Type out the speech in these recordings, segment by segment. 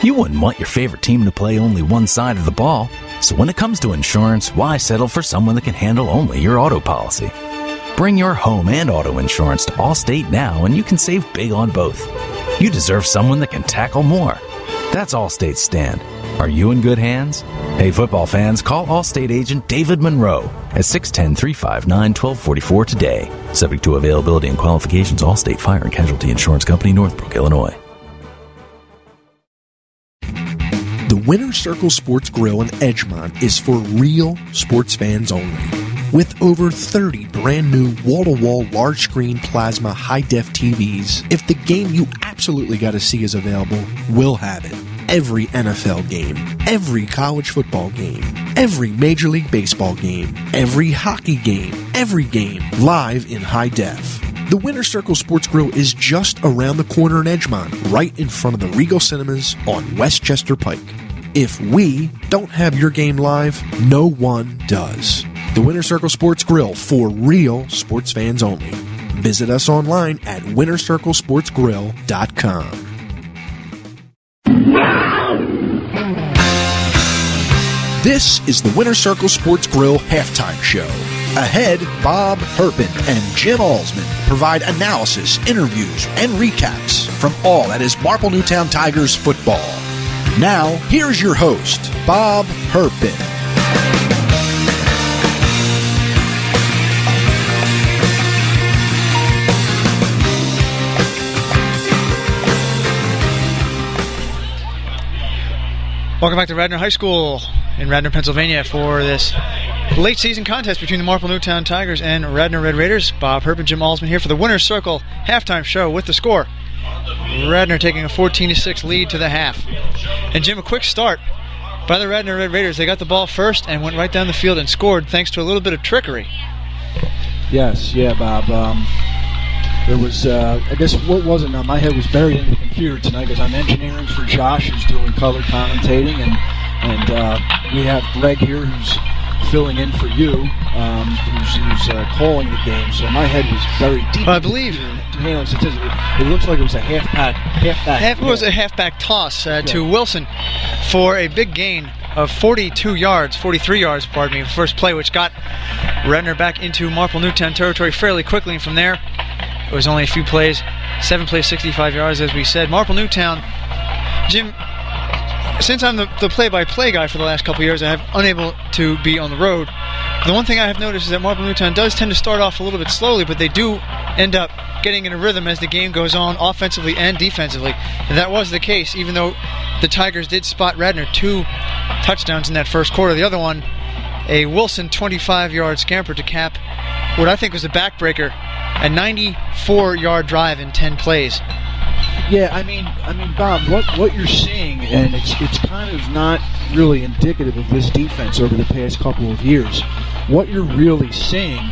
You wouldn't want your favorite team to play only one side of the ball. So when it comes to insurance, why settle for someone that can handle only your auto policy? Bring your home and auto insurance to Allstate now and you can save big on both. You deserve someone that can tackle more. That's Allstate's stand. Are you in good hands? Hey, football fans, call Allstate agent David Monroe at 610 359 1244 today. Subject to availability and qualifications, Allstate Fire and Casualty Insurance Company, Northbrook, Illinois. The Winter Circle Sports Grill in Edgmont is for real sports fans only. With over 30 brand new wall to wall large screen plasma high def TVs, if the game you absolutely got to see is available, we'll have it. Every NFL game, every college football game, every Major League Baseball game, every hockey game, every game live in high def. The Winter Circle Sports Grill is just around the corner in Edgmont, right in front of the Regal Cinemas on Westchester Pike. If we don't have your game live, no one does. The Winter Circle Sports Grill for real sports fans only. Visit us online at wintercirclesportsgrill.com. This is the Winter Circle Sports Grill halftime show. Ahead, Bob Herpin and Jim Alsman provide analysis, interviews, and recaps from all that is Marple Newtown Tigers football. Now, here's your host, Bob Herpin. Welcome back to Radnor High School in Radnor, Pennsylvania for this late season contest between the Marple Newtown Tigers and Radnor Red Raiders. Bob Herb and Jim Alsman here for the Winner's Circle halftime show with the score. Radnor taking a 14 6 lead to the half. And Jim, a quick start by the Radnor Red Raiders. They got the ball first and went right down the field and scored thanks to a little bit of trickery. Yes, yeah, Bob. Um, there was, uh, I guess, what was it now? My head was buried in the computer tonight because I'm engineering for Josh, who's doing color commentating, and and uh, we have Greg here, who's filling in for you, um, who's, who's uh, calling the game. So my head was very deep. I believe. It looks like it was a half back, half back. Half, was a halfback toss uh, to Wilson for a big gain of 42 yards, 43 yards, pardon me, first play, which got Radnor back into Marple Newtown territory fairly quickly. And from there, it was only a few plays, seven plays, 65 yards, as we said. Marple Newtown, Jim. Since I'm the, the play-by-play guy for the last couple years, I have unable to be on the road. The one thing I have noticed is that Marple Newtown does tend to start off a little bit slowly, but they do end up getting in a rhythm as the game goes on, offensively and defensively. And that was the case, even though the Tigers did spot Radnor two touchdowns in that first quarter. The other one, a Wilson 25-yard scamper to cap what I think was a backbreaker, a 94-yard drive in 10 plays. Yeah, I mean, I mean, Bob, what what you're seeing, and it's it's kind of not really indicative of this defense over the past couple of years. What you're really seeing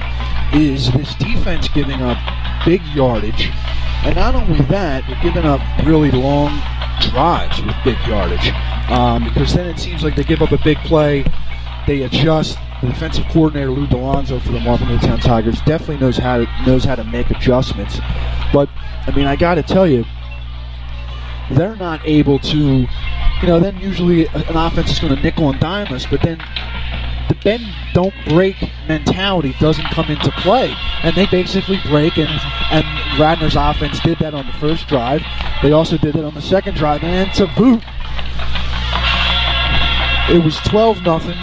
is this defense giving up big yardage, and not only that, they're giving up really long drives with big yardage. Um, because then it seems like they give up a big play, they adjust. The defensive coordinator Lou Delonzo for the Marple Newtown Tigers definitely knows how to knows how to make adjustments. But I mean, I got to tell you, they're not able to, you know, then usually an offense is going to nickel and dime us, but then the bend don't break mentality doesn't come into play, and they basically break. And and Radnor's offense did that on the first drive. They also did it on the second drive, and to boot, it was twelve nothing.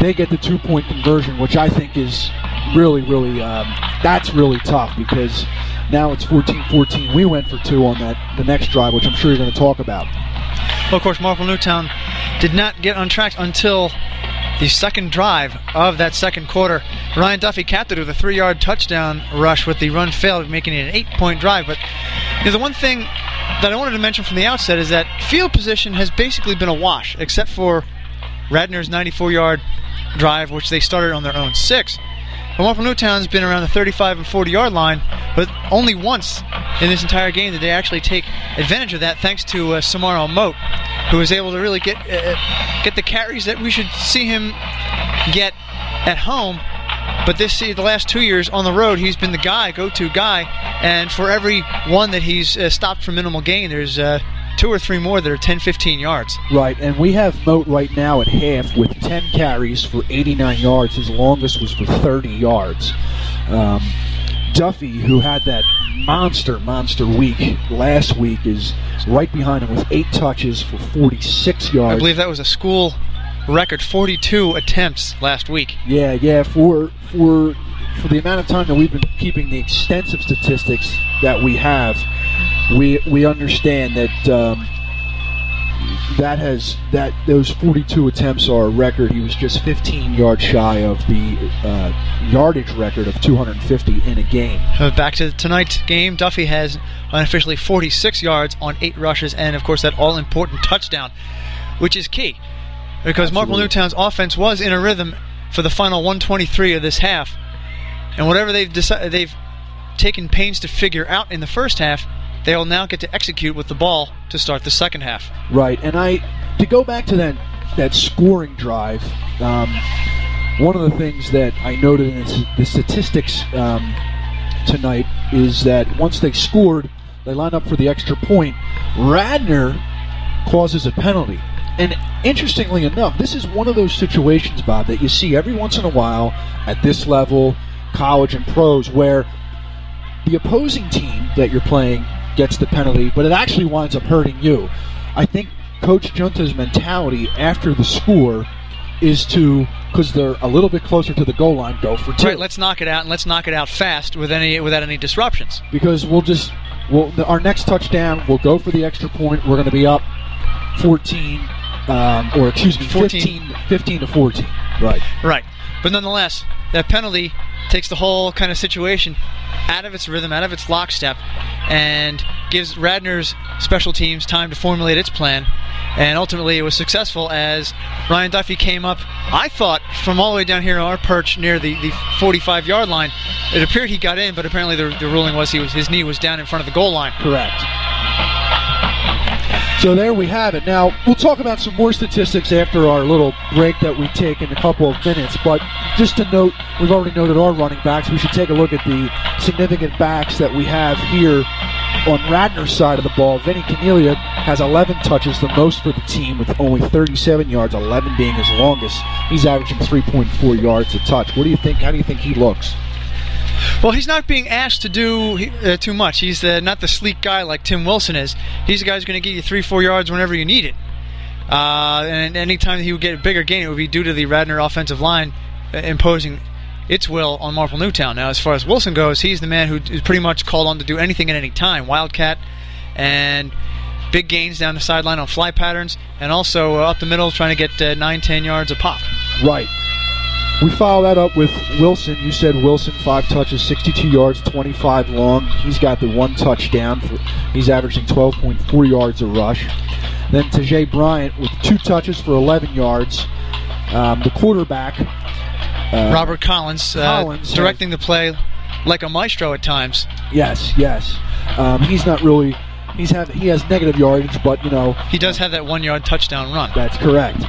They get the two point conversion, which I think is really, really, um, that's really tough because now it's 14-14. We went for two on that the next drive, which I'm sure you're going to talk about. Well, of course, Marple Newtown did not get on track until the second drive of that second quarter. Ryan Duffy capped it with a three-yard touchdown rush with the run failed, making it an eight-point drive. But you know, the one thing that I wanted to mention from the outset is that field position has basically been a wash, except for Radnor's 94-yard drive, which they started on their own six. But Marple Newtown's been around the 35 and 40 yard line, but only once in this entire game did they actually take advantage of that, thanks to uh, Samaro Moat, who was able to really get uh, get the carries that we should see him get at home. But this the last two years on the road, he's been the guy, go-to guy, and for every one that he's uh, stopped for minimal gain, there's uh, two or three more that are 10, 15 yards. Right, and we have Moat right now at half with 10 carries for 89 yards. His longest was for 30 yards. Um, Duffy, who had that monster, monster week last week, is right behind him with eight touches for 46 yards. I believe that was a school record 42 attempts last week. Yeah, yeah, for for for the amount of time that we've been keeping the extensive statistics that we have, we we understand that um, that has that those 42 attempts are a record. He was just 15 yards shy of the uh, yardage record of 250 in a game. Back to tonight's game, Duffy has unofficially 46 yards on eight rushes, and of course that all-important touchdown, which is key because Marple Newtown's offense was in a rhythm for the final 123 of this half, and whatever they've decided, they've taken pains to figure out in the first half, they will now get to execute with the ball to start the second half. Right, and I to go back to that that scoring drive. Um, one of the things that I noted in the statistics um, tonight is that once they scored, they lined up for the extra point. Radnor causes a penalty. And interestingly enough, this is one of those situations, Bob, that you see every once in a while at this level, college and pros, where the opposing team that you're playing gets the penalty, but it actually winds up hurting you. I think Coach Junta's mentality after the score is to because they're a little bit closer to the goal line, go for two. Right, let's knock it out and let's knock it out fast with any without any disruptions. Because we'll just well our next touchdown we'll go for the extra point. We're going to be up 14 um, or excuse me 14. 15, 15 to 14. Right. Right. But nonetheless, that penalty takes the whole kind of situation out of its rhythm, out of its lockstep, and gives Radnor's special teams time to formulate its plan. And ultimately, it was successful as Ryan Duffy came up. I thought from all the way down here on our perch near the, the 45 yard line, it appeared he got in, but apparently the, the ruling was he was his knee was down in front of the goal line. Correct. So there we have it. Now, we'll talk about some more statistics after our little break that we take in a couple of minutes. But just to note, we've already noted our running backs. We should take a look at the significant backs that we have here on Radnor's side of the ball. Vinny Canelia has 11 touches, the most for the team, with only 37 yards, 11 being his longest. He's averaging 3.4 yards a touch. What do you think? How do you think he looks? Well, he's not being asked to do uh, too much. He's uh, not the sleek guy like Tim Wilson is. He's the guy who's going to get you three, four yards whenever you need it. Uh, and anytime he would get a bigger gain, it would be due to the Radnor offensive line uh, imposing its will on Marple Newtown. Now, as far as Wilson goes, he's the man who is pretty much called on to do anything at any time. Wildcat and big gains down the sideline on fly patterns, and also uh, up the middle trying to get uh, 9, 10 yards a pop. Right. We follow that up with Wilson. You said Wilson, five touches, 62 yards, 25 long. He's got the one touchdown. For, he's averaging 12.4 yards a rush. Then Tajay Bryant with two touches for 11 yards. Um, the quarterback, uh, Robert Collins, uh, Collins directing the play like a maestro at times. Yes, yes. Um, he's not really. He's have he has negative yardage, but you know he does have that one yard touchdown run. That's correct.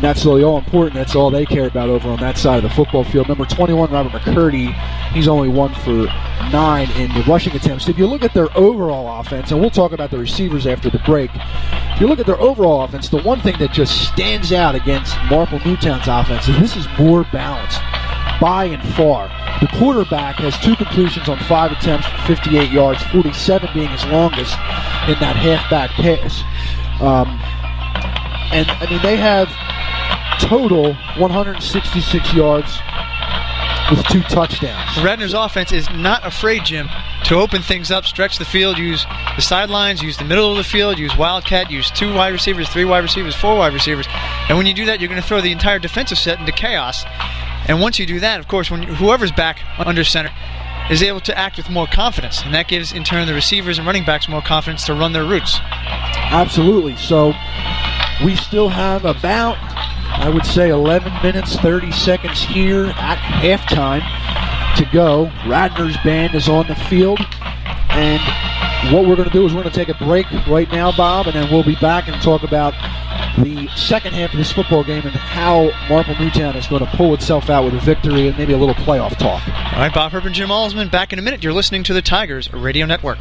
That's really all important. That's all they care about over on that side of the football field. Number 21, Robert McCurdy, he's only one for nine in the rushing attempts. If you look at their overall offense, and we'll talk about the receivers after the break, if you look at their overall offense, the one thing that just stands out against Marple Newtown's offense is this is more balanced by and far. The quarterback has two completions on five attempts for 58 yards, 47 being his longest in that halfback pass. Um, and I mean they have total 166 yards with two touchdowns. Radnor's offense is not afraid, Jim, to open things up, stretch the field, use the sidelines, use the middle of the field, use wildcat, use two wide receivers, three wide receivers, four wide receivers. And when you do that, you're going to throw the entire defensive set into chaos. And once you do that, of course, when you, whoever's back under center is able to act with more confidence, and that gives in turn the receivers and running backs more confidence to run their routes. Absolutely. So we still have about, I would say, 11 minutes, 30 seconds here at halftime to go. Radnor's band is on the field, and what we're going to do is we're going to take a break right now, Bob, and then we'll be back and talk about the second half of this football game and how Marple Newtown is going to pull itself out with a victory and maybe a little playoff talk. All right, Bob Herb and Jim Alsman back in a minute. You're listening to the Tigers Radio Network.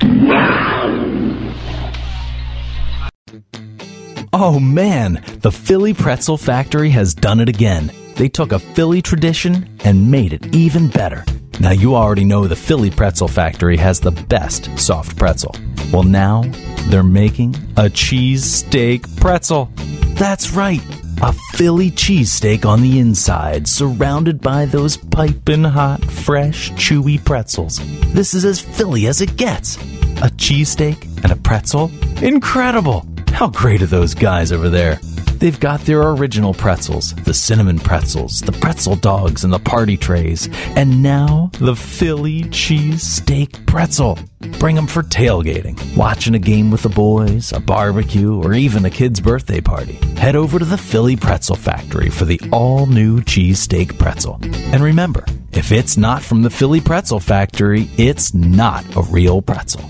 Oh man, the Philly Pretzel Factory has done it again. They took a Philly tradition and made it even better. Now, you already know the Philly Pretzel Factory has the best soft pretzel. Well, now they're making a cheesesteak pretzel. That's right, a Philly cheesesteak on the inside, surrounded by those piping hot, fresh, chewy pretzels. This is as Philly as it gets. A cheesesteak and a pretzel? Incredible! How great are those guys over there? They've got their original pretzels, the cinnamon pretzels, the pretzel dogs, and the party trays, and now the Philly cheese steak pretzel. Bring them for tailgating, watching a game with the boys, a barbecue, or even a kid's birthday party. Head over to the Philly Pretzel Factory for the all new cheesesteak pretzel. And remember, if it's not from the Philly Pretzel Factory, it's not a real pretzel.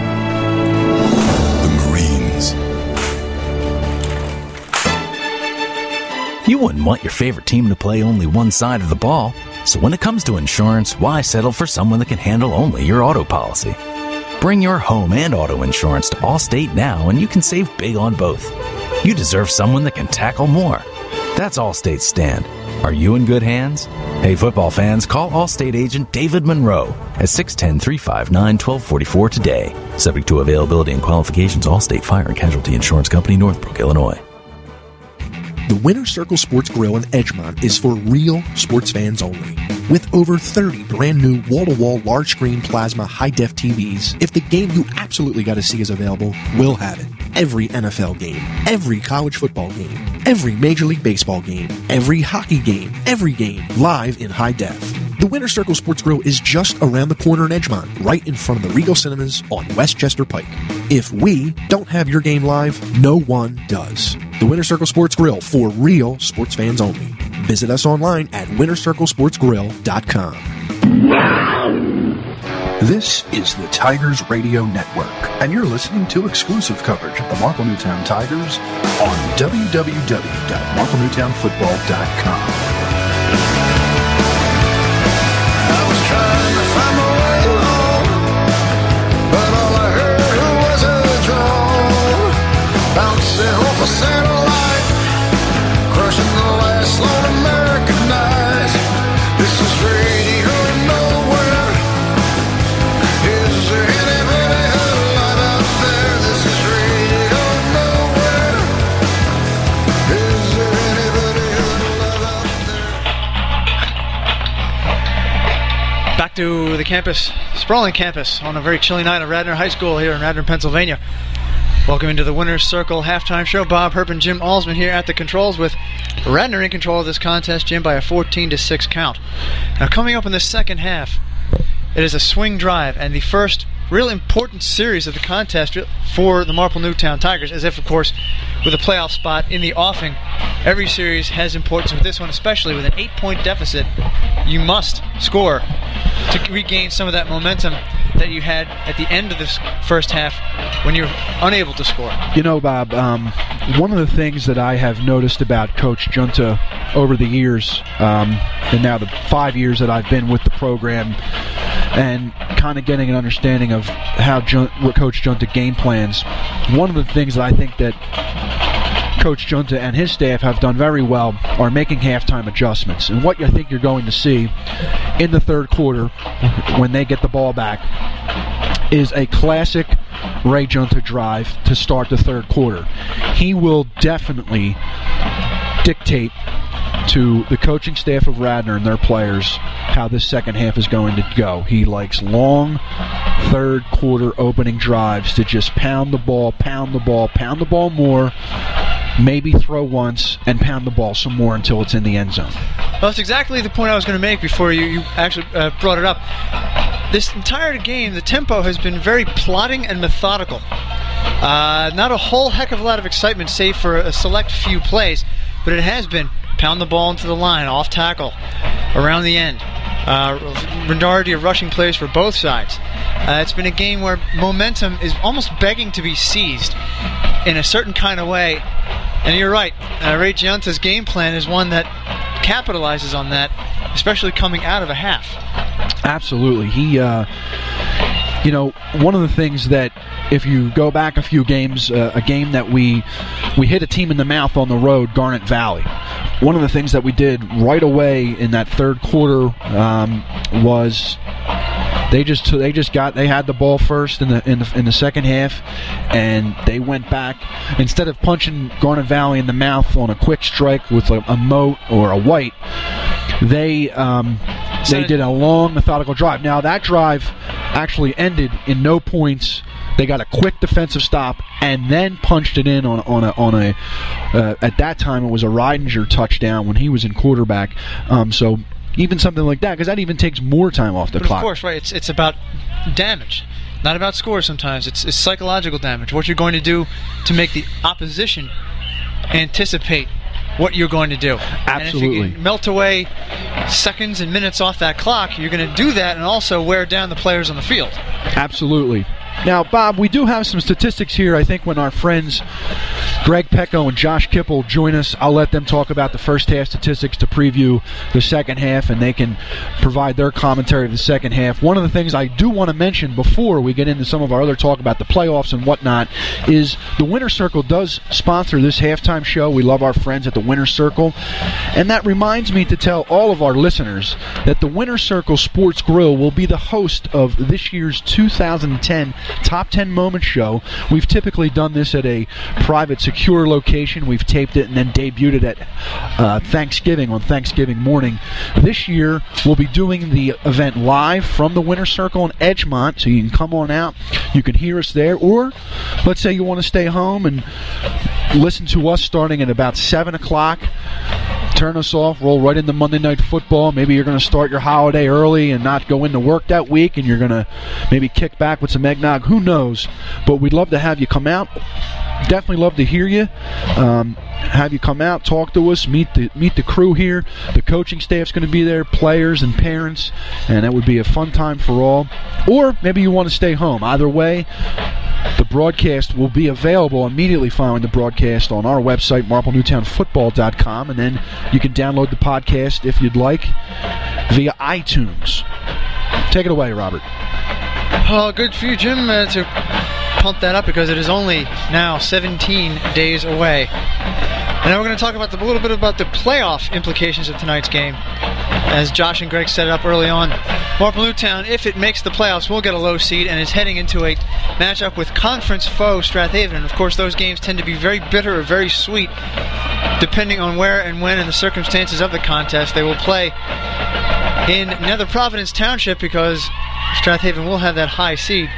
You wouldn't want your favorite team to play only one side of the ball. So when it comes to insurance, why settle for someone that can handle only your auto policy? Bring your home and auto insurance to Allstate now and you can save big on both. You deserve someone that can tackle more. That's Allstate's stand. Are you in good hands? Hey, football fans, call Allstate agent David Monroe at 610 359 1244 today. Subject to availability and qualifications, Allstate Fire and Casualty Insurance Company, Northbrook, Illinois. The Winter Circle Sports Grill in Edgmont is for real sports fans only. With over 30 brand new wall to wall large screen plasma high def TVs, if the game you absolutely got to see is available, we'll have it. Every NFL game, every college football game, every Major League Baseball game, every hockey game, every game live in high def. The Winter Circle Sports Grill is just around the corner in Edgmont, right in front of the Regal Cinemas on Westchester Pike. If we don't have your game live, no one does. The Winter Circle Sports Grill for real sports fans only. Visit us online at wintercirclesportsgrill.com. This is the Tigers Radio Network, and you're listening to exclusive coverage of the Marple Newtown Tigers on www.marplenewtownfootball.com. satellite, crushing the last lone American night. This is radio nowhere. Is there anybody alive out there? This is radio nowhere. Is there anybody alive out there? Back to the campus, sprawling campus, on a very chilly night at Radnor High School here in Radnor, Pennsylvania. Welcome into the Winner's Circle halftime show. Bob Herp and Jim Alsman here at the controls with Radnor in control of this contest, Jim, by a 14 to 6 count. Now, coming up in the second half, it is a swing drive and the first real important series of the contest for the Marple Newtown Tigers, as if, of course, with a playoff spot in the offing, every series has importance. With this one, especially with an eight point deficit, you must score to regain some of that momentum that you had at the end of this first half when you're unable to score. You know, Bob, um, one of the things that I have noticed about Coach Junta over the years, um, and now the five years that I've been with the program, and kind of getting an understanding of how Jun- what Coach Junta game plans, one of the things that I think that Coach Junta and his staff have done very well are making halftime adjustments. And what I think you're going to see in the third quarter when they get the ball back is a classic Ray Junta drive to start the third quarter. He will definitely dictate to the coaching staff of Radnor and their players how this second half is going to go. He likes long third quarter opening drives to just pound the ball, pound the ball, pound the ball more, maybe throw once, and pound the ball some more until it's in the end zone. Well, that's exactly the point I was going to make before you, you actually uh, brought it up. This entire game, the tempo has been very plotting and methodical. Uh, not a whole heck of a lot of excitement, save for a select few plays, but it has been pound the ball into the line, off tackle, around the end, Uh, of rushing plays for both sides. Uh, it's been a game where momentum is almost begging to be seized in a certain kind of way. And you're right, uh, Ray Giunta's game plan is one that capitalizes on that, especially coming out of a half. Absolutely. He, uh, you know, one of the things that if you go back a few games, uh, a game that we we hit a team in the mouth on the road, Garnet Valley. One of the things that we did right away in that third quarter um, was they just they just got they had the ball first in the in the in the second half, and they went back instead of punching Garnet Valley in the mouth on a quick strike with a, a moat or a white. They um, they did a long methodical drive. Now that drive actually ended in no points. They got a quick defensive stop and then punched it in on on a on a. Uh, at that time, it was a Ridinger touchdown when he was in quarterback. Um, so even something like that, because that even takes more time off the But clock. of course, right? It's it's about damage, not about scores. Sometimes it's, it's psychological damage. What you're going to do to make the opposition anticipate what you're going to do. Absolutely. you melt away seconds and minutes off that clock, you're going to do that and also wear down the players on the field. Absolutely. Now, Bob, we do have some statistics here. I think when our friends Greg Pecco and Josh Kipple join us, I'll let them talk about the first half statistics to preview the second half, and they can provide their commentary of the second half. One of the things I do want to mention before we get into some of our other talk about the playoffs and whatnot is the Winter Circle does sponsor this halftime show. We love our friends at the Winter Circle, and that reminds me to tell all of our listeners that the Winter Circle Sports Grill will be the host of this year's 2010 Top 10 Moment Show. We've typically done this at a private, secure location. We've taped it and then debuted it at uh, Thanksgiving on Thanksgiving morning. This year, we'll be doing the event live from the Winter Circle in Edgmont, so you can come on out. You can hear us there, or let's say you want to stay home and listen to us starting at about 7 o'clock turn us off, roll right into Monday Night Football. Maybe you're going to start your holiday early and not go into work that week, and you're going to maybe kick back with some eggnog. Who knows? But we'd love to have you come out. Definitely love to hear you. Um, have you come out, talk to us, meet the meet the crew here. The coaching staff's going to be there, players and parents, and that would be a fun time for all. Or maybe you want to stay home. Either way, the broadcast will be available immediately following the broadcast on our website, marplenewtownfootball.com, and then you can download the podcast if you'd like via iTunes. Take it away, Robert. Oh, good for you, Jim, uh, to pump that up because it is only now 17 days away. And now we're going to talk about the, a little bit about the playoff implications of tonight's game. As Josh and Greg set it up early on, Marple Newtown, if it makes the playoffs, will get a low seed and is heading into a matchup with conference foe Strath Haven. And of course, those games tend to be very bitter or very sweet, depending on where and when and the circumstances of the contest. They will play in Nether Providence Township because Strath Haven will have that high seed.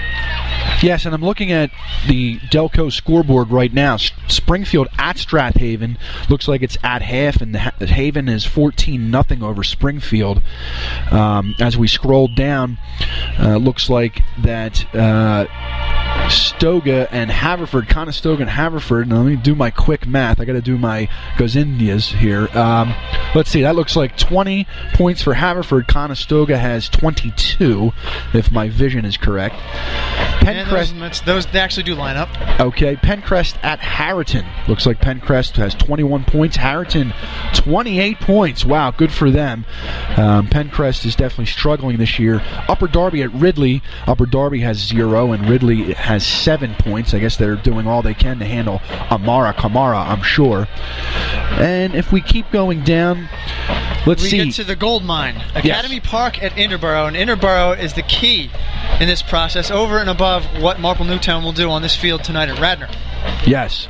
Yes, and I'm looking at the Delco scoreboard right now. Springfield at Strath Haven looks like it's at half, and the Ha- Haven is 14 nothing over Springfield. Um, as we scroll down, uh, looks like that uh, Stoga and Haverford, Conestoga and Haverford. Now let me do my quick math. I got to do my Gozindias here. Um, let's see. That looks like 20 points for Haverford. Conestoga has 22, if my vision is correct. And those, Penncrest. those they actually do line up. Okay, Penncrest at Harriton. Looks like Penncrest has 21 points. Harriton, 28 points. Wow, good for them. Um, Penncrest is definitely struggling this year. Upper Darby at Ridley. Upper Darby has zero, and Ridley has seven points. I guess they're doing all they can to handle Amara Kamara, I'm sure. And if we keep going down, let's we see. get to the gold mine, Academy Park at Interborough, and Interborough is the key in this process, over and above what Marple Newtown will do on this field tonight at Radnor. Yes,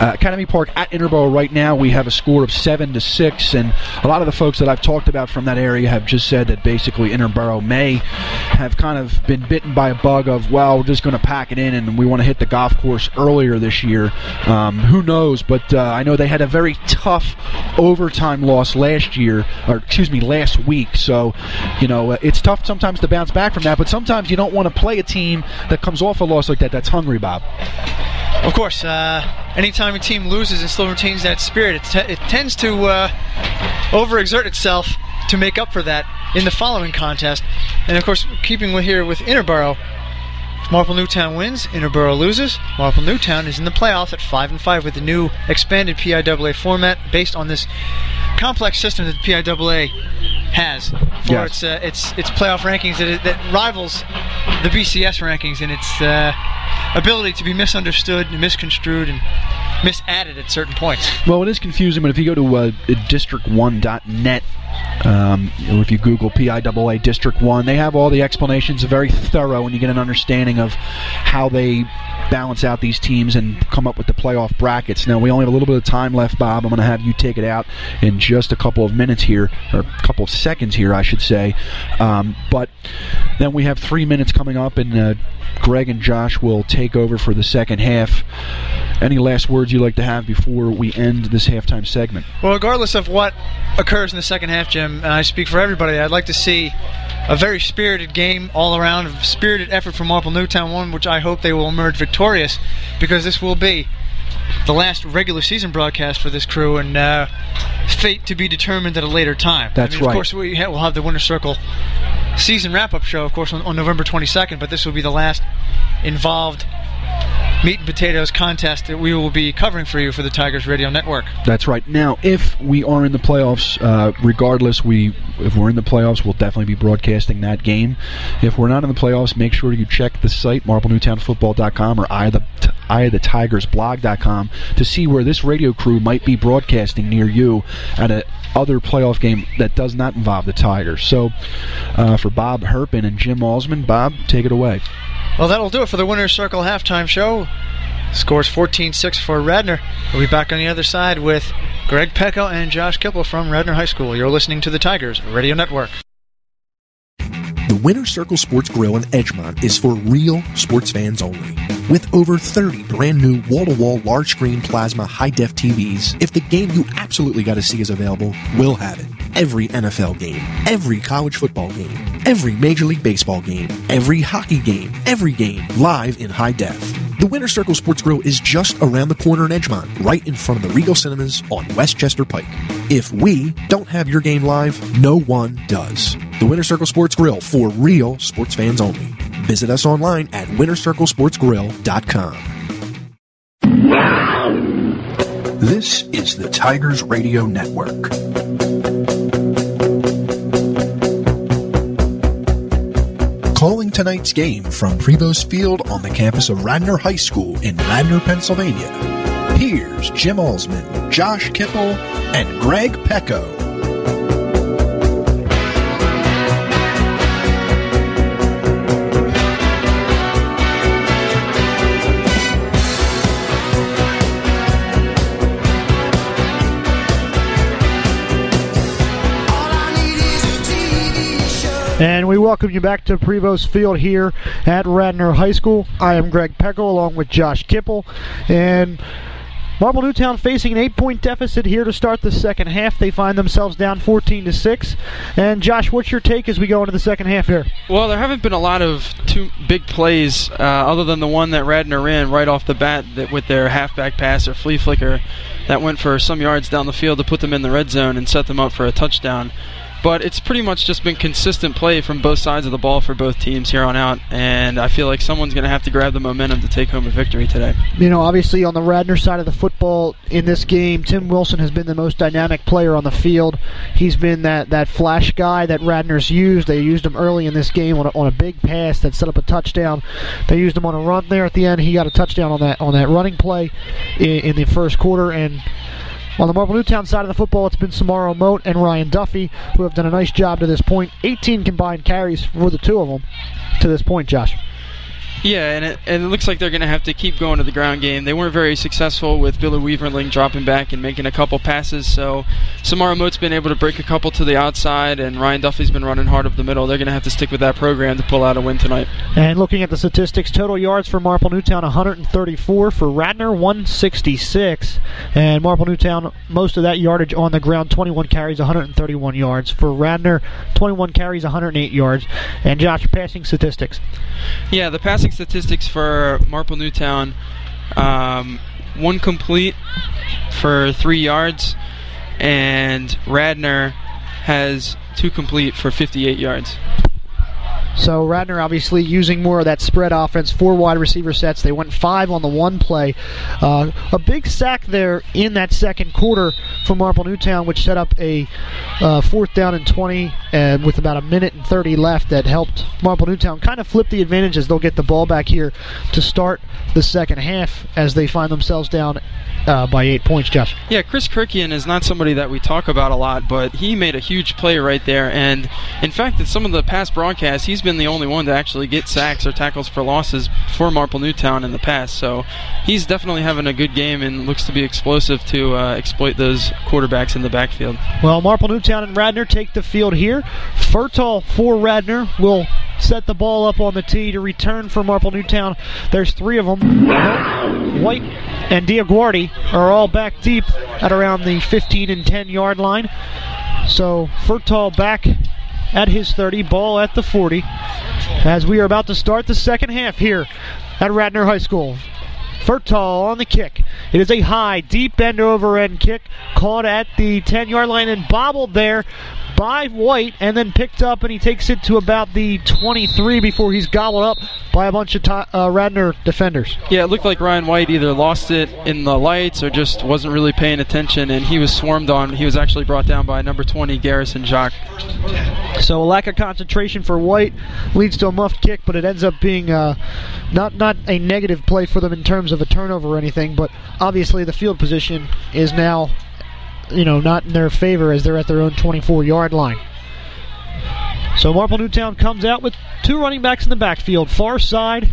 uh, Academy Park at Interborough right now. We have a score of seven to six, and a lot of the folks that I've talked about from that area have just said that basically Interborough may have kind of been bitten by a bug of well, we're just going to pack it in, and we want to hit the golf course earlier this year. Um, who knows? But uh, I know they had a very tough overtime loss last year, or excuse me, last week. So you know uh, it's tough sometimes to bounce back from that, but sometimes you don't want to play a team that comes off a loss like that. That's hungry, Bob. Of course, uh, anytime a team loses and still retains that spirit, it, te- it tends to uh, overexert itself to make up for that in the following contest. And of course, keeping here with Interborough, if Marple Newtown wins, Interborough loses. Marple Newtown is in the playoffs at five and five with the new expanded PIAA format based on this complex system that the PIAA has for Yes. its uh, its its playoff rankings that, that rivals the BCS rankings in its uh, ability to be misunderstood, and misconstrued, and misadded at certain points. Well, it is confusing, but if you go to uh, district1.net, um, if you Google PIAA District 1, they have all the explanations, very thorough, and you get an understanding of how they balance out these teams and come up with the playoff brackets. Now, we only have a little bit of time left, Bob. I'm going to have you take it out in just a couple of minutes here, or a couple of seconds here, I should say. Um, but then we have three minutes coming up, and uh, Greg and Josh will take over for the second half. Any last words you'd like to have before we end this halftime segment? Well, regardless of what occurs in the second half, Jim, and I speak for everybody, I'd like to see a very spirited game all around, a spirited effort from Marple Newtown, one which I hope they will emerge victorious, because this will be the last regular season broadcast for this crew, and uh, fate to be determined at a later time. That's I mean, right. Of course, we ha- we'll have the Winter Circle season wrap-up show, of course, on, on November 22nd, but this will be the last involved meat and potatoes contest that we will be covering for you for the Tigers Radio Network. That's right. Now, if we are in the playoffs, uh, regardless, we if we're in the playoffs, we'll definitely be broadcasting that game. If we're not in the playoffs, make sure you check the site marplenewtownfootball.com or eye the the Tigers blog.com to see where this radio crew might be broadcasting near you at a other playoff game that does not involve the Tigers. So, uh, for Bob Herpin and Jim Alsman, Bob, take it away. Well, that'll do it for the Winner's Circle halftime show. Scores 14 6 for Radnor. We'll be back on the other side with Greg Pecco and Josh Kipple from Radnor High School. You're listening to the Tigers Radio Network. The Winter Circle Sports Grill in Edgmont is for real sports fans only. With over 30 brand new wall to wall large screen plasma high def TVs, if the game you absolutely got to see is available, we'll have it. Every NFL game, every college football game, every Major League Baseball game, every hockey game, every game live in high def. The Winter Circle Sports Grill is just around the corner in Edgmont, right in front of the Regal Cinemas on Westchester Pike. If we don't have your game live, no one does. The Winter Circle Sports Grill for real sports fans only. Visit us online at wintercirclesportsgrill.com. This is the Tigers Radio Network. Tonight's game from Prevost Field on the campus of Radnor High School in Radnor, Pennsylvania. Here's Jim Alsman, Josh Kipple, and Greg Pecco. And we welcome you back to Prevost Field here at Radnor High School. I am Greg Pecco along with Josh Kipple. And Marple Newtown facing an eight-point deficit here to start the second half. They find themselves down 14 to six. And Josh, what's your take as we go into the second half here? Well, there haven't been a lot of two big plays uh, other than the one that Radnor ran right off the bat with their halfback pass or flea flicker that went for some yards down the field to put them in the red zone and set them up for a touchdown. But it's pretty much just been consistent play from both sides of the ball for both teams here on out, and I feel like someone's going to have to grab the momentum to take home a victory today. You know, obviously on the Radnor side of the football in this game, Tim Wilson has been the most dynamic player on the field. He's been that, that flash guy that Radnor's used. They used him early in this game on a, on a big pass that set up a touchdown. They used him on a run there at the end. He got a touchdown on that on that running play in, in the first quarter and. On the Marple Newtown side of the football, it's been Samaro Moat and Ryan Duffy who have done a nice job to this point. 18 combined carries for the two of them to this point, Josh. Yeah, and it, and it looks like they're going to have to keep going to the ground game. They weren't very successful with Billy Weaverling dropping back and making a couple passes, so Samara Moat's been able to break a couple to the outside, and Ryan Duffy's been running hard up the middle. They're going to have to stick with that program to pull out a win tonight. And looking at the statistics, total yards for Marple Newtown 134, for Radnor 166. And Marple Newtown, most of that yardage on the ground, 21 carries, 131 yards. For Radnor, 21 carries, 108 yards. And Josh, passing statistics. Yeah, the passing statistics for Marple Newtown um, one complete for three yards, and Radnor has two complete for 58 yards. So Radnor obviously using more of that spread offense, four wide receiver sets. They went five on the one play. Uh, a big sack there in that second quarter for Marple Newtown, which set up a uh, fourth down and 20 and with about a minute and 30 left that helped Marple Newtown kind of flip the advantages. they'll get the ball back here to start the second half as they find themselves down uh, by eight points, Josh. Yeah, Chris Kirkian is not somebody that we talk about a lot, but he made a huge play right there. And in fact, in some of the past broadcasts, he's been the only one to actually get sacks or tackles for losses for Marple Newtown in the past. So he's definitely having a good game and looks to be explosive to uh, exploit those quarterbacks in the backfield. Well, Marple Newtown and Radnor take the field here. Furtal for Radnor will set the ball up on the tee to return for Marple Newtown. There's three of them. White and Diaguardi are all back deep at around the 15 and 10 yard line. So Furtal back at his 30, ball at the 40, as we are about to start the second half here at Radnor High School. Furtal on the kick. It is a high, deep end over end kick, caught at the 10 yard line and bobbled there by White, and then picked up, and he takes it to about the 23 before he's gobbled up by a bunch of uh, Radnor defenders. Yeah, it looked like Ryan White either lost it in the lights or just wasn't really paying attention, and he was swarmed on. He was actually brought down by number 20, Garrison Jacques. So a lack of concentration for White leads to a muffed kick, but it ends up being uh, not not a negative play for them in terms of a turnover or anything. But obviously the field position is now, you know, not in their favor as they're at their own 24-yard line. So Marple Newtown comes out with two running backs in the backfield. Far side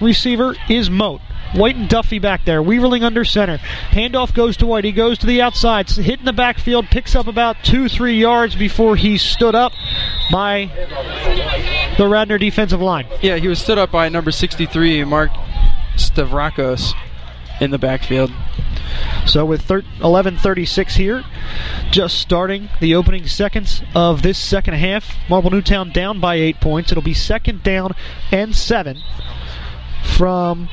receiver is Moat. White and Duffy back there. Weaverling under center. Handoff goes to White. He goes to the outside. Hit in the backfield. Picks up about two, three yards before he stood up by the Radnor defensive line. Yeah, he was stood up by number 63, Mark Stavrakos, in the backfield. So with 11:36 here, just starting the opening seconds of this second half, Marple Newtown down by eight points. It'll be second down and seven from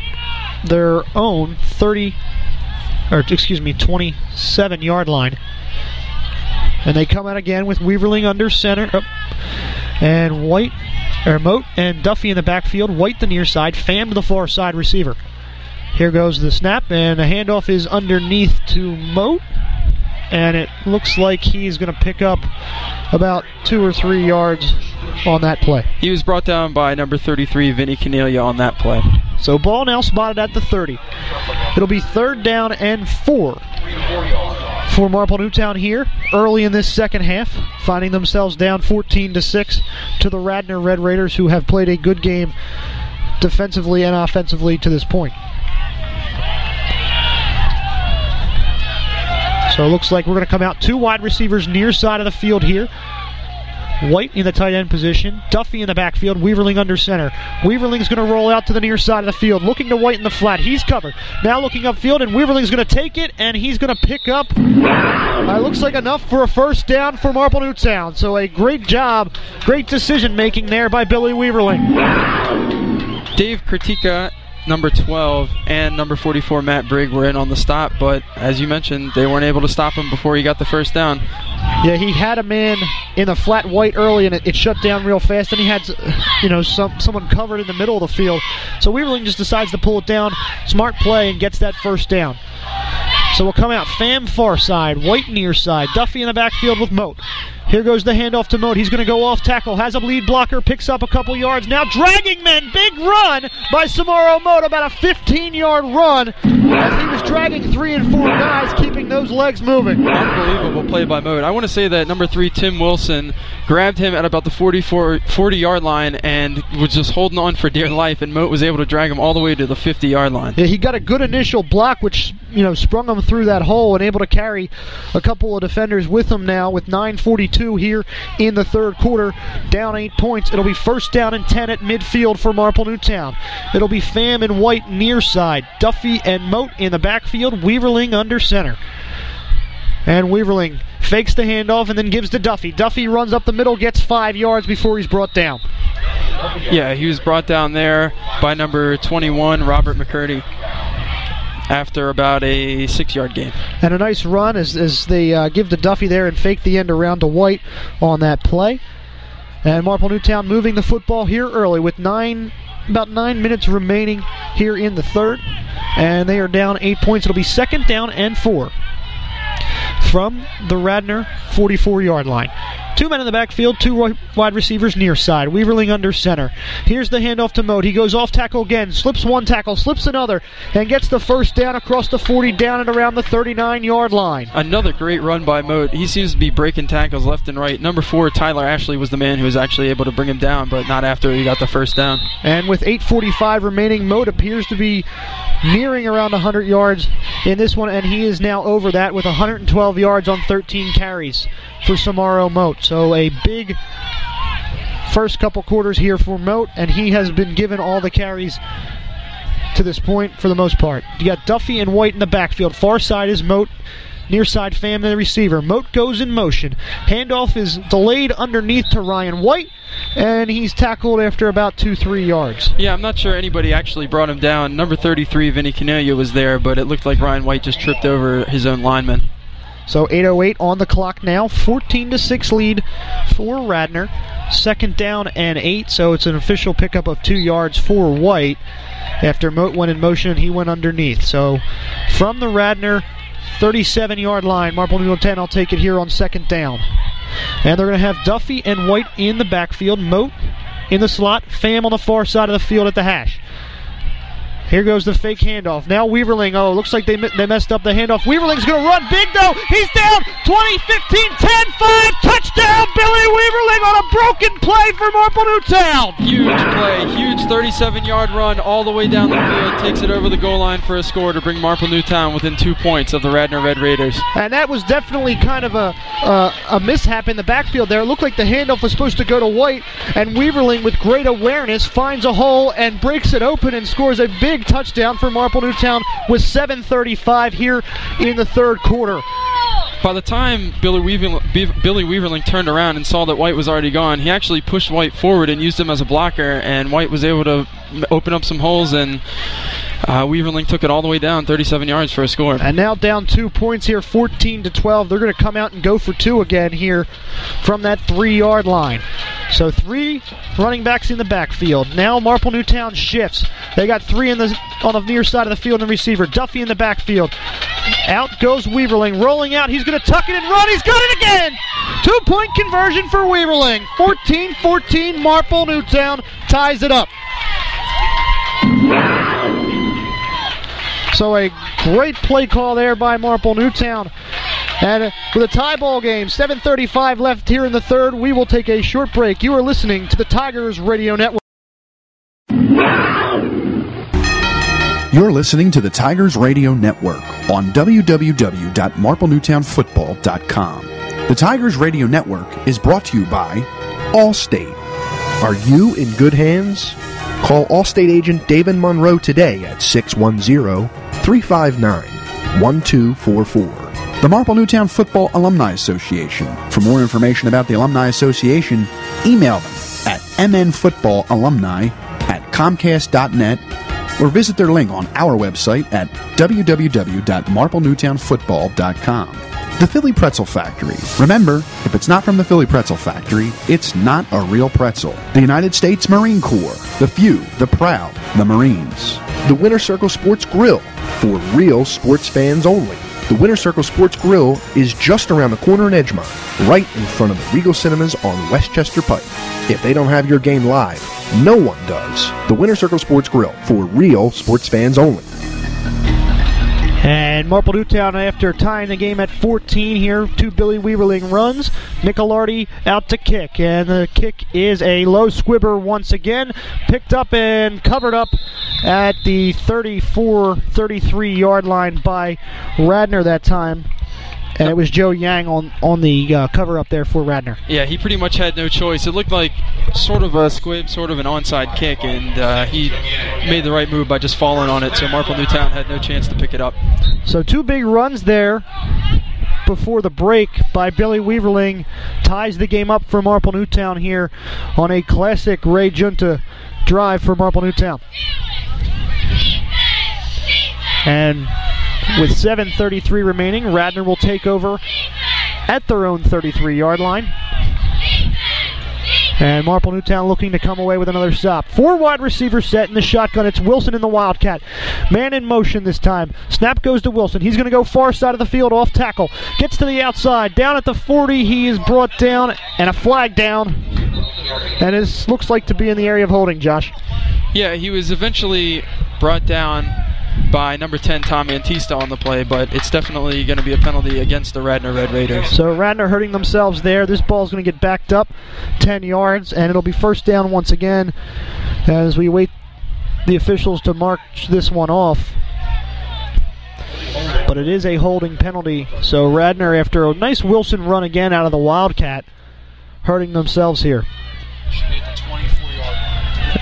their own 30 or excuse me 27 yard line. And they come out again with Weaverling under center. Oh, and White or Moat and Duffy in the backfield. White the near side. Pham to the far side receiver here goes the snap and the handoff is underneath to Moat and it looks like he's going to pick up about two or three yards on that play. He was brought down by number 33, Vinny Canelia, on that play. So ball now spotted at the 30. It'll be third down and four for Marple Newtown here early in this second half, finding themselves down 14 to six to the Radnor Red Raiders, who have played a good game defensively and offensively to this point. So it looks like we're going to come out two wide receivers near side of the field here. White in the tight end position, Duffy in the backfield, Weaverling under center. Weaverling's going to roll out to the near side of the field, looking to White in the flat. He's covered. Now looking upfield, and Weaverling's going to take it, and he's going to pick up. Uh, looks like enough for a first down for Marple Newtown. So a great job, great decision making there by Billy Weaverling. Dave Kritika, number 12, and number 44, Matt Brigg, were in on the stop, but as you mentioned, they weren't able to stop him before he got the first down. Yeah, he had a man in the flat white early, and it, it shut down real fast. And he had, you know, some someone covered in the middle of the field. So Weaverling just decides to pull it down. Smart play and gets that first down. So we'll come out Pham far side, White near side, Duffy in the backfield with Moat. Here goes the handoff to Moat. He's going to go off tackle. Has a lead blocker. Picks up a couple yards. Now dragging men. Big run by Samaro Moat. About a 15-yard run as he was dragging three and four guys, keeping those legs moving. Unbelievable play by Moat. I want to say that number three, Tim Wilson, grabbed him at about the 44, 40 yard line and was just holding on for dear life, and Moat was able to drag him all the way to the 50 yard line. Yeah, he got a good initial block, which you know sprung him through that hole and able to carry a couple of defenders with him now with 9:42 here in the third quarter, down eight points. It'll be first down and 10 at midfield for Marple Newtown. It'll be Pham and White near side, Duffy and Moat in the backfield, Weaverling under center. And Weaverling fakes the handoff and then gives to Duffy. Duffy runs up the middle, gets five yards before he's brought down. Yeah, he was brought down there by number 21, Robert McCurdy. After about a six-yard game. And a nice run as, as they uh, give to Duffy there and fake the end around to White on that play. And Marple Newtown moving the football here early with nine about nine minutes remaining here in the third. And they are down eight points. It'll be second down and four from the Radnor 44 yard line. Two men in the backfield, two wide receivers near side. Weaverling under center. Here's the handoff to Moat. He goes off tackle again, slips one tackle, slips another, and gets the first down across the 40 down and around the 39 yard line. Another great run by Moat. He seems to be breaking tackles left and right. Number four, Tyler Ashley, was the man who was actually able to bring him down, but not after he got the first down. And with 8.45 remaining, Moat appears to be nearing around 100 yards in this one, and he is now over that with 112 yards on 13 carries for Samaro Moat. So a big first couple quarters here for Moat, and he has been given all the carries to this point for the most part. You got Duffy and White in the backfield. Far side is Moat. Near side Pham the receiver. Moat goes in motion. Handoff is delayed underneath to Ryan White, and he's tackled after about two, three yards. Yeah, I'm not sure anybody actually brought him down. Number 33, Vinny Canelia, was there, but it looked like Ryan White just tripped over his own lineman. So 8:08 on the clock now. 14 to six lead for Radnor. Second down and eight. So it's an official pickup of two yards for White. After Moat went in motion, and he went underneath. So from the Radnor 37 yard line, Marple Newell 10. I'll take it here on second down. And they're going to have Duffy and White in the backfield. Moat in the slot. Pham on the far side of the field at the hash. Here goes the fake handoff. Now Weaverling. Oh, looks like they, they messed up the handoff. Weaverling's going to run big, though. He's down 20, 15, 10, 5. Touchdown, Billy Weaverling on a broken play for Marple Newtown. Huge play, huge 37 yard run all the way down the field, takes it over the goal line for a score to bring Marple Newtown within two points of the Radnor Red Raiders. And that was definitely kind of a uh, a mishap in the backfield there. It looked like the handoff was supposed to go to White, and Weaverling, with great awareness, finds a hole and breaks it open and scores a big touchdown for Marple Newtown with 7:35 here in the third quarter. By the time Billy Weaverling, Billy Weaverling turned around and saw that White was already gone, he actually pushed White forward and used him as a blocker, and White was able to open up some holes, and uh, Weaverling took it all the way down 37 yards for a score. And now down two points here, 14 to 12. They're going to come out and go for two again here from that three yard line. So three running backs in the backfield. Now Marple Newtown shifts. They got three in the on the near side of the field and receiver. Duffy in the backfield. Out goes Weaverling, rolling out. He's going to tuck it and run. He's got it again. Two point conversion for Weaverling. 14 14. Marple Newtown ties it up. So a great play call there by Marple Newtown. And with a tie ball game, 7:35 left here in the third, we will take a short break. You are listening to the Tigers Radio Network. You're listening to the Tigers Radio Network on www.marplenewtownfootball.com. The Tigers Radio Network is brought to you by Allstate. Are you in good hands? Call Allstate agent David Monroe today at 610 359 1244. The Marple Newtown Football Alumni Association. For more information about the Alumni Association, email them at mnfootballalumni at comcast.net or visit their link on our website at www.marplenewtownfootball.com. The Philly Pretzel Factory. Remember, if it's not from the Philly Pretzel Factory, it's not a real pretzel. The United States Marine Corps. The few, the proud, the Marines. The Winter Circle Sports Grill for real sports fans only. The Winter Circle Sports Grill is just around the corner in Edgmont, right in front of the Regal Cinemas on West Chester Pike. If they don't have your game live, no one does. The Winter Circle Sports Grill for real sports fans only. And Marple Newtown, after tying the game at 14 here, two Billy Weaverling runs. Nicolardi out to kick, and the kick is a low squibber once again. Picked up and covered up at the 34 33 yard line by Radnor that time. And it was Joe Yang on, on the uh, cover up there for Radnor. Yeah, he pretty much had no choice. It looked like sort of a squib, sort of an onside kick, and uh, he made the right move by just falling on it. So Marple Newtown had no chance to pick it up. So two big runs there before the break by Billy Weaverling ties the game up for Marple Newtown here on a classic Ray Junta drive for Marple Newtown. And with 7.33 remaining, Radnor will take over at their own 33 yard line. And Marple Newtown looking to come away with another stop. Four wide receivers set in the shotgun. It's Wilson in the Wildcat. Man in motion this time. Snap goes to Wilson. He's going to go far side of the field off tackle. Gets to the outside. Down at the 40. He is brought down and a flag down. And it looks like to be in the area of holding, Josh. Yeah, he was eventually brought down by number 10 Tommy Antista on the play, but it's definitely going to be a penalty against the Radnor Red Raiders. So Radnor hurting themselves there. This ball's going to get backed up 10 yards, and it'll be first down once again as we wait the officials to mark this one off. But it is a holding penalty. So Radnor, after a nice Wilson run again out of the Wildcat, hurting themselves here.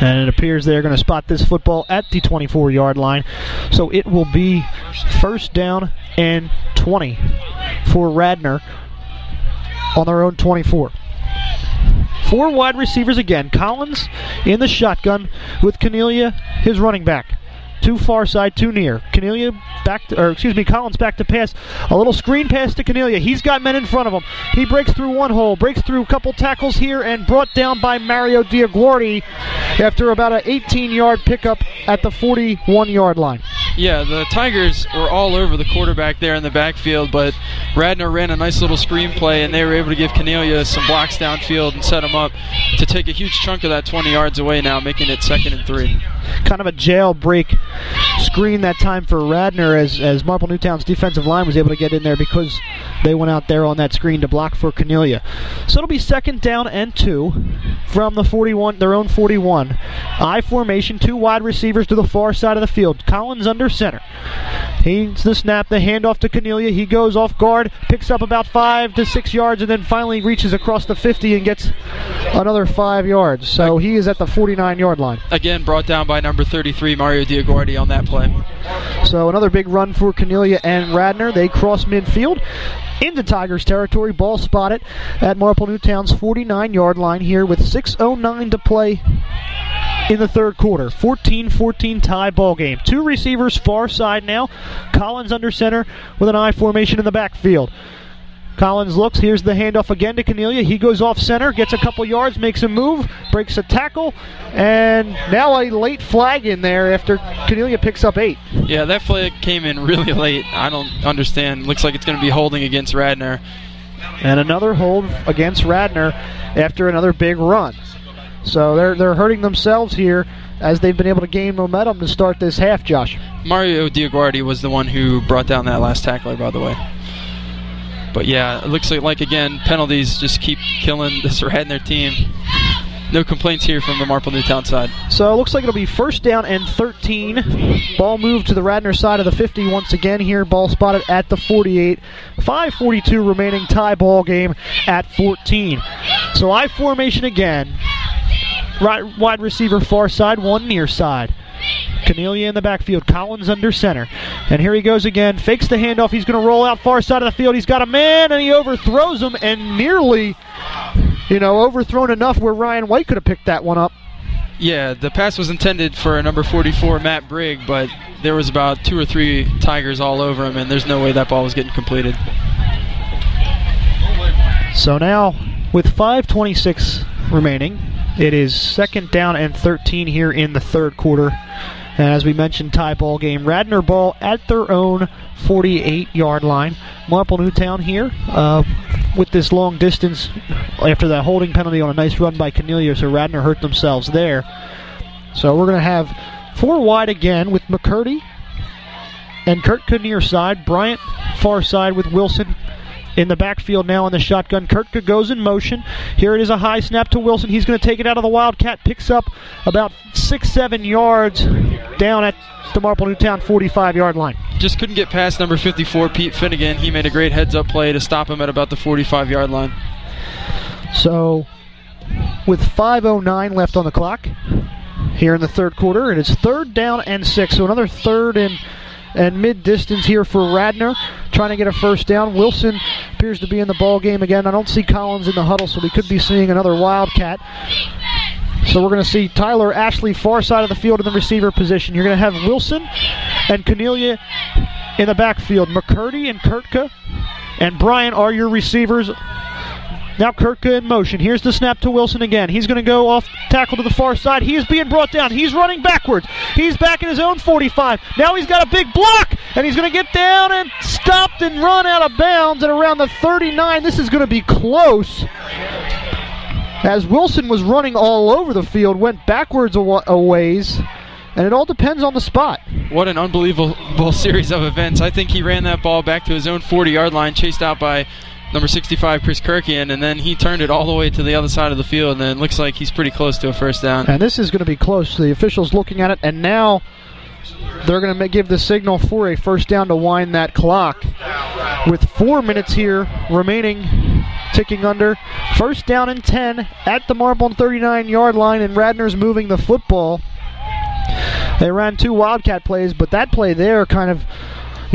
And it appears they're going to spot this football at the 24 yard line. So it will be first down and 20 for Radnor on their own 24. Four wide receivers again. Collins in the shotgun with Cornelia, his running back. Too far side, too near. Cornelia back, to, or excuse me, Collins back to pass. A little screen pass to Cornelia. He's got men in front of him. He breaks through one hole, breaks through a couple tackles here, and brought down by Mario Diaguardi after about an 18-yard pickup at the 41-yard line. Yeah, the Tigers were all over the quarterback there in the backfield, but Radnor ran a nice little screen play, and they were able to give Cornelia some blocks downfield and set him up to take a huge chunk of that 20 yards away now, making it second and three. Kind of a jailbreak screen that time for Radnor as, as Marple Newtown's defensive line was able to get in there because they went out there on that screen to block for Cornelia. So it'll be second down and two from the 41, their own 41. I formation, two wide receivers to the far side of the field. Collins under center. He's the snap, the handoff to Cornelia. He goes off guard, picks up about five to six yards, and then finally reaches across the 50 and gets another five yards. So he is at the 49 yard line. Again, brought down by number 33, Mario Diaguardi, on that play. So another big run for Cornelia and Radnor. They cross midfield into Tigers territory. Ball spotted at Marple Newtown's 49 yard line here with 6.09 to play in the third quarter. 14 14 tie ball game. Two receivers far side now. Collins under center with an I formation in the backfield. Collins looks. Here's the handoff again to Cornelia. He goes off center, gets a couple yards, makes a move, breaks a tackle, and now a late flag in there after Cornelia picks up eight. Yeah, that flag came in really late. I don't understand. Looks like it's going to be holding against Radnor. And another hold against Radnor after another big run. So they're they're hurting themselves here as they've been able to gain momentum to start this half, Josh. Mario Diaguardi was the one who brought down that last tackler, by the way. But yeah, it looks like, like again, penalties just keep killing this Radnor team. No complaints here from the Marple Newtown side. So it looks like it'll be first down and 13. Ball moved to the Radnor side of the 50 once again here. Ball spotted at the 48. 5:42 remaining tie ball game at 14. So I formation again. Right wide receiver far side, one near side. Cornelia in the backfield. Collins under center. And here he goes again. Fakes the handoff. He's going to roll out far side of the field. He's got a man and he overthrows him and nearly, you know, overthrown enough where Ryan White could have picked that one up. Yeah, the pass was intended for number 44, Matt Brigg, but there was about two or three Tigers all over him, and there's no way that ball was getting completed. So now, with 5:26 remaining, it is second down and 13 here in the third quarter. And as we mentioned, tie ball game. Radnor ball at their own 48-yard line. Marple Newtown here uh, with this long distance after that holding penalty on a nice run by Cornelia. So Radnor hurt themselves there. So we're going to have four wide again with McCurdy and Kurt near side. Bryant far side with Wilson in the backfield now in the shotgun. Kurtka goes in motion. Here it is a high snap to Wilson. He's going to take it out of the Wildcat. Picks up about six, seven yards down at the Marple Newtown 45 yard line. Just couldn't get past number 54, Pete Finnegan. He made a great heads up play to stop him at about the 45 yard line. So, with 5.09 left on the clock here in the third quarter, it is third down and six. So, another third and and mid distance here for Radnor, trying to get a first down. Wilson appears to be in the ball game again. I don't see Collins in the huddle, so we could be seeing another Wildcat. So we're going to see Tyler Ashley far side of the field in the receiver position. You're going to have Wilson and Cornelia in the backfield. McCurdy and Kurtka and Bryant are your receivers. Now Kurtka in motion. Here's the snap to Wilson again. He's going to go off tackle to the far side. He is being brought down. He's running backwards. He's back in his own 45. Now he's got a big block, and he's going to get down and stopped and run out of bounds at around the 39. This is going to be close. As Wilson was running all over the field, went backwards a, wa- a ways, and it all depends on the spot. What an unbelievable series of events. I think he ran that ball back to his own 40 yard line, chased out by number 65, Chris Kirkian, and then he turned it all the way to the other side of the field, and then it looks like he's pretty close to a first down. And this is going to be close. The officials looking at it, and now they're going to give the signal for a first down to wind that clock. With four minutes here remaining, ticking under. First down and 10 at the Marple 39 yard line, and Radnor's moving the football. They ran two Wildcat plays, but that play there kind of,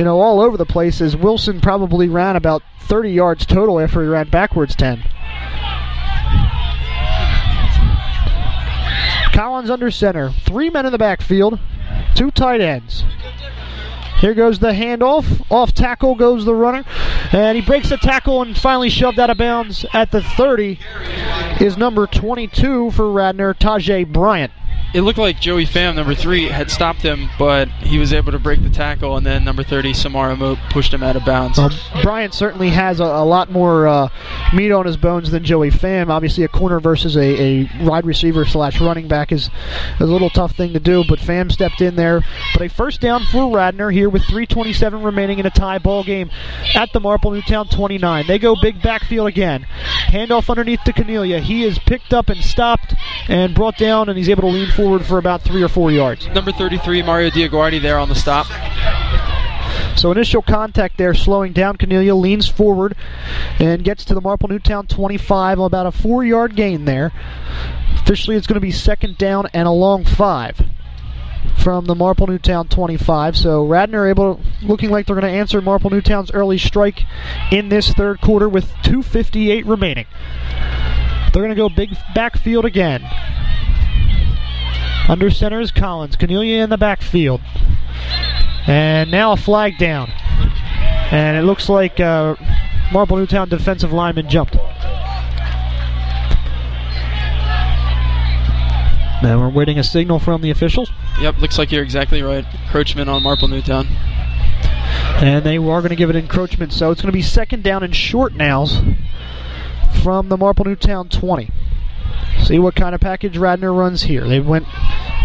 you know, all over the place as Wilson probably ran about 30 yards total after he ran backwards 10. Collins under center. Three men in the backfield, two tight ends. Here goes the handoff. Off tackle goes the runner. And he breaks the tackle and finally shoved out of bounds at the 30 is number 22 for Radnor, Tajay Bryant. It looked like Joey Pham, number three, had stopped him, but he was able to break the tackle, and then number 30, Samara Moat, pushed him out of bounds. Um, Bryant certainly has a, a lot more uh, meat on his bones than Joey Pham. Obviously, a corner versus a, a wide receiver slash running back is, is a little tough thing to do, but Pham stepped in there. But a first down for Radnor here with 3.27 remaining in a tie ball game at the Marple Newtown 29. They go big backfield again. Handoff underneath to Cornelia. He is picked up and stopped and brought down, and he's able to lean forward for about three or four yards. Number 33, Mario Diaguardi, there on the stop. So initial contact there, slowing down. Cornelia leans forward and gets to the Marple Newtown 25, about a four-yard gain there. Officially, it's going to be second down and a long five from the Marple Newtown 25. So Radnor able, looking like they're going to answer Marple Newtown's early strike in this third quarter with 2:58 remaining. They're going to go big backfield again. Under center is Collins. Cornelia in the backfield. And now a flag down. And it looks like uh, Marple Newtown defensive lineman jumped. Now we're waiting a signal from the officials. Yep, looks like you're exactly right. Encroachment on Marple Newtown. And they are going to give it encroachment. So it's going to be second down and short nows from the Marple Newtown 20. See what kind of package Radnor runs here. They went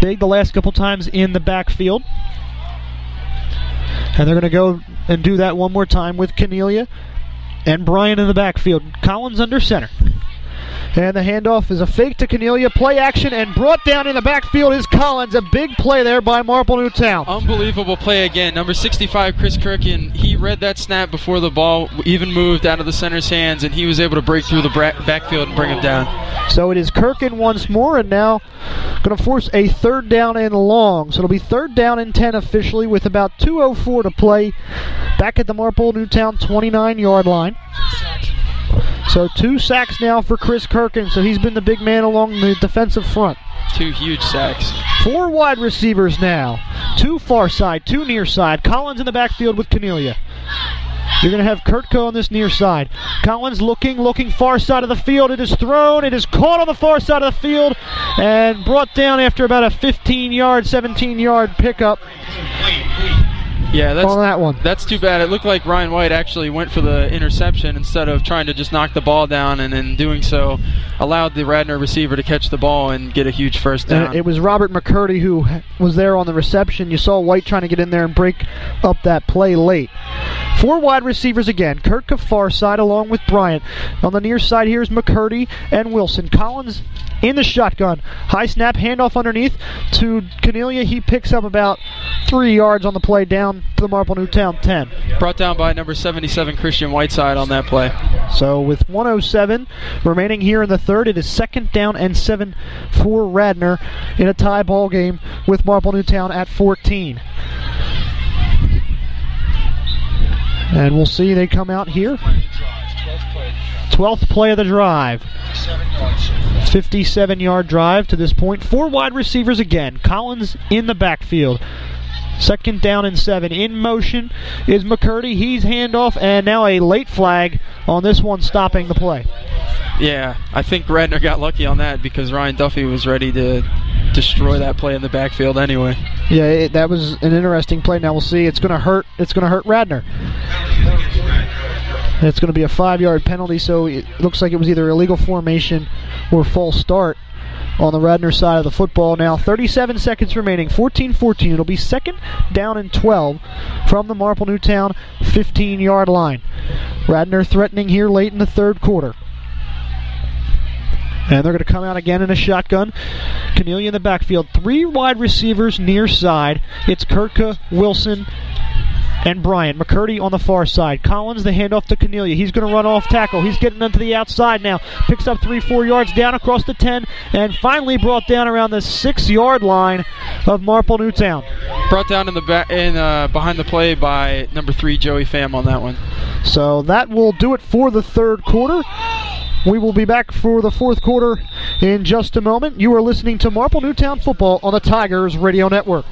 big the last couple times in the backfield. And they're going to go and do that one more time with Cornelia and Brian in the backfield. Collins under center. And the handoff is a fake to Cornelia. Play action and brought down in the backfield is Collins. A big play there by Marple Newtown. Unbelievable play again. Number 65, Chris Kirkin, he read that snap before the ball even moved out of the center's hands, and he was able to break through the backfield and bring him down. So it is Kirkin once more, and now going to force a third down and long. So it'll be third down and 10 officially with about 2.04 to play back at the Marple Newtown 29 yard line. So two sacks now for Chris Kirkin. So he's been the big man along the defensive front. Two huge sacks. Four wide receivers now. Two far side, two near side. Collins in the backfield with Cornelia. You're going to have Kurtko on this near side. Collins looking, looking far side of the field. It is thrown. It is caught on the far side of the field and brought down after about a 15 yard, 17 yard pickup Yeah, that's on that one. That's too bad. It looked like Ryan White actually went for the interception instead of trying to just knock the ball down, and in doing so, allowed the Radnor receiver to catch the ball and get a huge first And down. it was Robert McCurdy who was there on the reception. You saw White trying to get in there and break up that play late. Four wide receivers again. Kirk far side along with Bryant. On the near side here is McCurdy and Wilson. Collins in the shotgun. High snap, handoff underneath to Cornelia. He picks up about three yards on the play down to the Marple Newtown 10. Brought down by number 77 Christian Whiteside on that play. So with 107 remaining here in the third, it is second down and seven for Radnor in a tie ball game with Marple Newtown at 14. And we'll see they come out here. 12th play of the drive. 57 yard drive to this point. Four wide receivers again. Collins in the backfield. Second down and seven. In motion is McCurdy. He's handoff, and now a late flag on this one, stopping the play. Yeah, I think Radnor got lucky on that because Ryan Duffy was ready to destroy that play in the backfield anyway. Yeah, it, that was an interesting play. Now we'll see. It's going to hurt. It's going to hurt Radnor. It's going to be a five-yard penalty. So it looks like it was either illegal formation or false start on the Radnor side of the football. Now 37 seconds remaining. 14-14. It'll be second down and 12 from the Marple Newtown 15-yard line. Radnor threatening here late in the third quarter. And they're going to come out again in a shotgun. Cornelia in the backfield. Three wide receivers near side. It's Kirka, Wilson, and Bryant. McCurdy on the far side. Collins, the handoff to Cornelia. He's going to run off tackle. He's getting into the outside now. Picks up three, four yards down across the 10, and finally brought down around the six yard line of Marple Newtown. Brought down in the back in uh, behind the play by number three Joey Pham on that one. So that will do it for the third quarter. We will be back for the fourth quarter in just a moment. You are listening to Marple Newtown Football on the Tigers Radio Network.